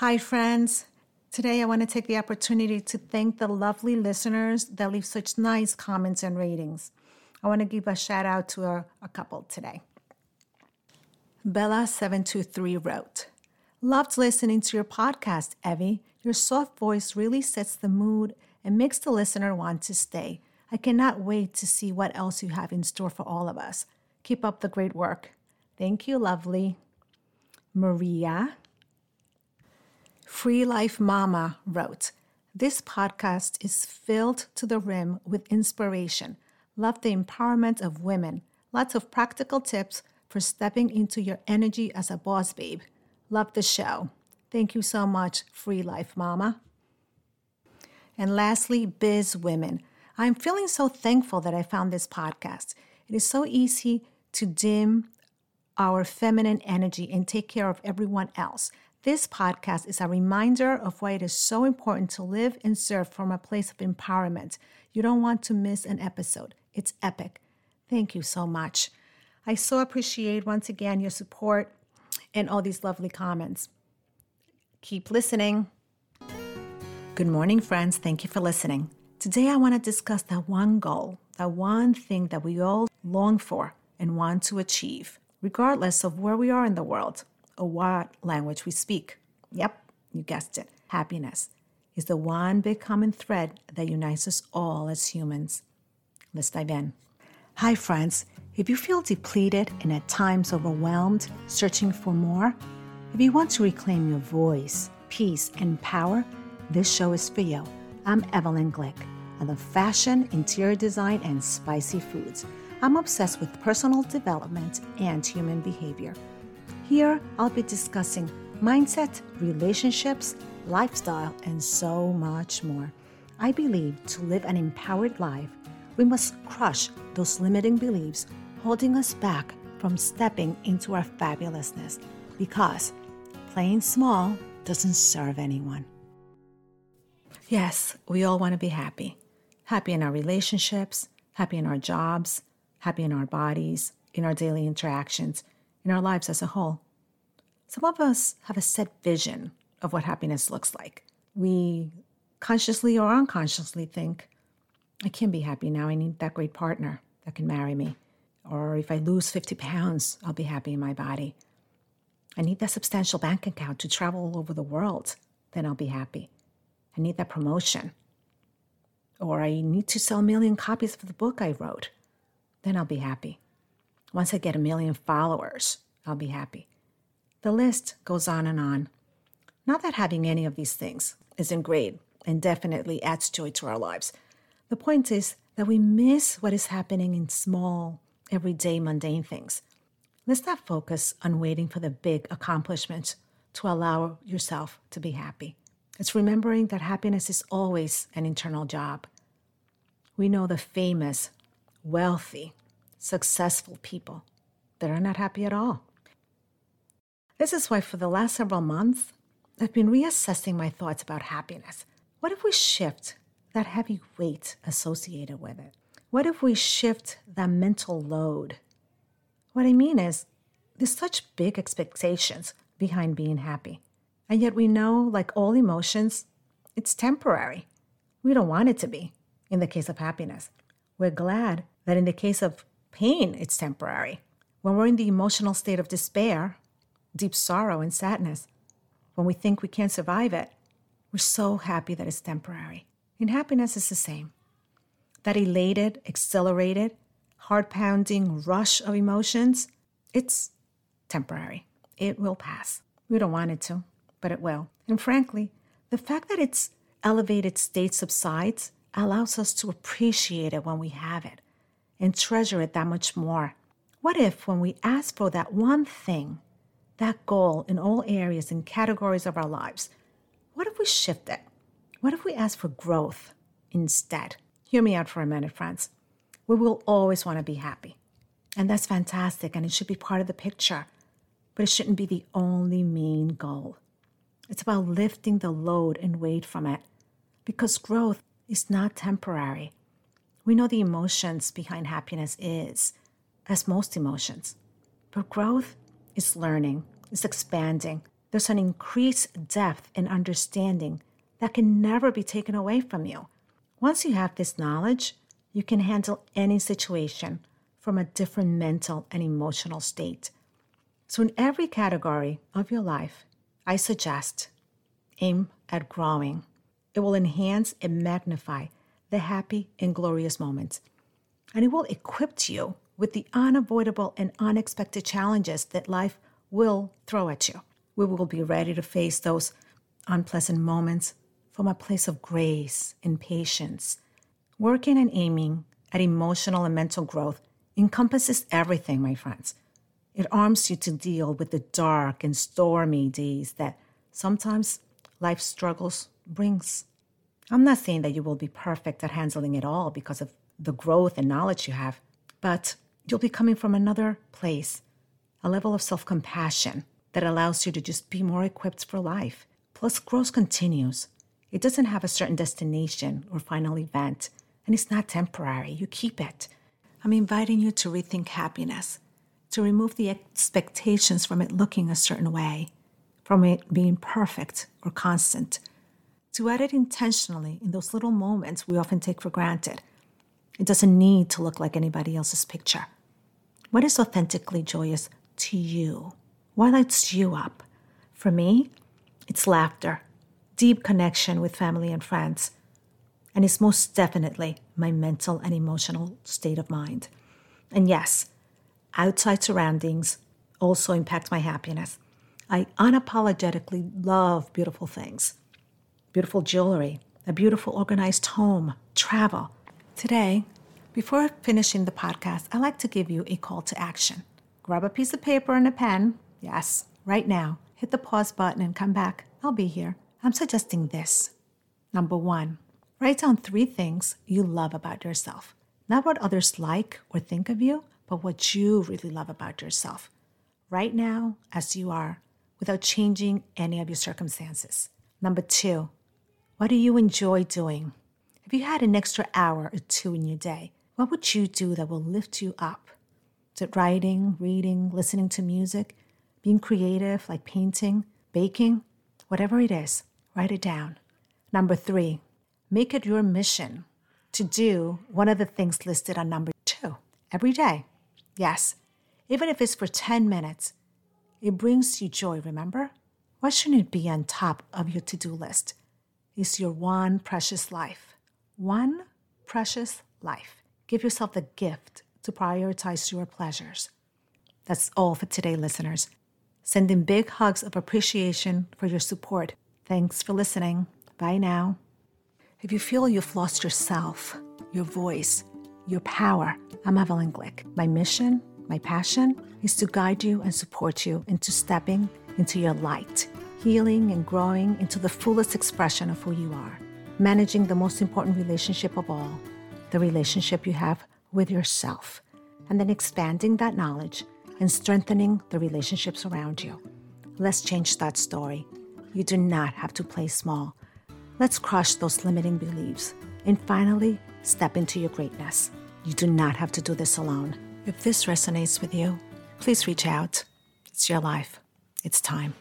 Hi, friends. Today, I want to take the opportunity to thank the lovely listeners that leave such nice comments and ratings. I want to give a shout out to a, a couple today. Bella723 wrote, Loved listening to your podcast, Evie. Your soft voice really sets the mood and makes the listener want to stay. I cannot wait to see what else you have in store for all of us. Keep up the great work. Thank you, lovely. Maria. Free Life Mama wrote, This podcast is filled to the rim with inspiration. Love the empowerment of women. Lots of practical tips for stepping into your energy as a boss babe. Love the show. Thank you so much, Free Life Mama. And lastly, Biz Women. I'm feeling so thankful that I found this podcast. It is so easy to dim our feminine energy and take care of everyone else. This podcast is a reminder of why it is so important to live and serve from a place of empowerment. You don't want to miss an episode. It's epic. Thank you so much. I so appreciate once again your support and all these lovely comments. Keep listening. Good morning, friends. Thank you for listening. Today, I want to discuss that one goal, that one thing that we all long for and want to achieve, regardless of where we are in the world or what language we speak. Yep, you guessed it. Happiness is the one big common thread that unites us all as humans. Let's dive in. Hi, friends. If you feel depleted and at times overwhelmed, searching for more, if you want to reclaim your voice, peace, and power, this show is for you. I'm Evelyn Glick. I love fashion, interior design, and spicy foods. I'm obsessed with personal development and human behavior. Here, I'll be discussing mindset, relationships, lifestyle, and so much more. I believe to live an empowered life, we must crush those limiting beliefs holding us back from stepping into our fabulousness because playing small doesn't serve anyone. Yes, we all want to be happy. Happy in our relationships, happy in our jobs, happy in our bodies, in our daily interactions, in our lives as a whole. Some of us have a set vision of what happiness looks like. We consciously or unconsciously think, I can't be happy now. I need that great partner that can marry me. Or if I lose 50 pounds, I'll be happy in my body. I need that substantial bank account to travel all over the world, then I'll be happy. I need that promotion. Or I need to sell a million copies of the book I wrote, then I'll be happy. Once I get a million followers, I'll be happy. The list goes on and on. Not that having any of these things isn't great and definitely adds joy to our lives. The point is that we miss what is happening in small, everyday, mundane things. Let's not focus on waiting for the big accomplishments to allow yourself to be happy. It's remembering that happiness is always an internal job. We know the famous, wealthy, successful people that are not happy at all. This is why, for the last several months, I've been reassessing my thoughts about happiness. What if we shift that heavy weight associated with it? What if we shift that mental load? What I mean is, there's such big expectations behind being happy. And yet we know, like all emotions, it's temporary. We don't want it to be in the case of happiness. We're glad that in the case of pain, it's temporary. When we're in the emotional state of despair, deep sorrow, and sadness, when we think we can't survive it, we're so happy that it's temporary. And happiness is the same that elated, accelerated, heart pounding rush of emotions, it's temporary. It will pass. We don't want it to, but it will. And frankly, the fact that its elevated state subsides allows us to appreciate it when we have it and treasure it that much more. What if, when we ask for that one thing, that goal in all areas and categories of our lives, what if we shift it? What if we ask for growth instead? Hear me out for a minute, friends. We will always want to be happy. And that's fantastic, and it should be part of the picture. But it shouldn't be the only main goal. It's about lifting the load and weight from it. Because growth is not temporary. We know the emotions behind happiness is, as most emotions. But growth is learning, it's expanding, there's an increased depth and understanding that can never be taken away from you. Once you have this knowledge, you can handle any situation from a different mental and emotional state. So, in every category of your life, I suggest aim at growing. It will enhance and magnify the happy and glorious moments, and it will equip you with the unavoidable and unexpected challenges that life will throw at you. We will be ready to face those unpleasant moments from a place of grace and patience. Working and aiming at emotional and mental growth encompasses everything, my friends. It arms you to deal with the dark and stormy days that sometimes life struggles brings. I'm not saying that you will be perfect at handling it all because of the growth and knowledge you have, but you'll be coming from another place, a level of self compassion that allows you to just be more equipped for life. Plus, growth continues. It doesn't have a certain destination or final event, and it's not temporary. You keep it. I'm inviting you to rethink happiness, to remove the expectations from it looking a certain way, from it being perfect or constant, to it intentionally in those little moments we often take for granted. It doesn't need to look like anybody else's picture. What is authentically joyous to you? What lights you up? For me, it's laughter, deep connection with family and friends, and it's most definitely my mental and emotional state of mind. And yes, outside surroundings also impact my happiness. I unapologetically love beautiful things beautiful jewelry, a beautiful organized home, travel. Today, before finishing the podcast, I like to give you a call to action. Grab a piece of paper and a pen. Yes, right now. Hit the pause button and come back. I'll be here. I'm suggesting this. Number one, write down three things you love about yourself. Not what others like or think of you, but what you really love about yourself. Right now, as you are, without changing any of your circumstances. Number two, what do you enjoy doing? If you had an extra hour or two in your day, what would you do that will lift you up? Is it writing, reading, listening to music, being creative like painting, baking? Whatever it is, write it down. Number three, make it your mission to do one of the things listed on number two every day. Yes, even if it's for 10 minutes, it brings you joy, remember? Why shouldn't it be on top of your to do list? It's your one precious life. One precious life. Give yourself the gift to prioritize your pleasures. That's all for today, listeners. Sending big hugs of appreciation for your support. Thanks for listening. Bye now. If you feel you've lost yourself, your voice, your power, I'm Evelyn Glick. My mission, my passion is to guide you and support you into stepping into your light, healing and growing into the fullest expression of who you are, managing the most important relationship of all, the relationship you have with yourself, and then expanding that knowledge and strengthening the relationships around you. Let's change that story. You do not have to play small. Let's crush those limiting beliefs and finally step into your greatness. You do not have to do this alone. If this resonates with you, please reach out. It's your life. It's time.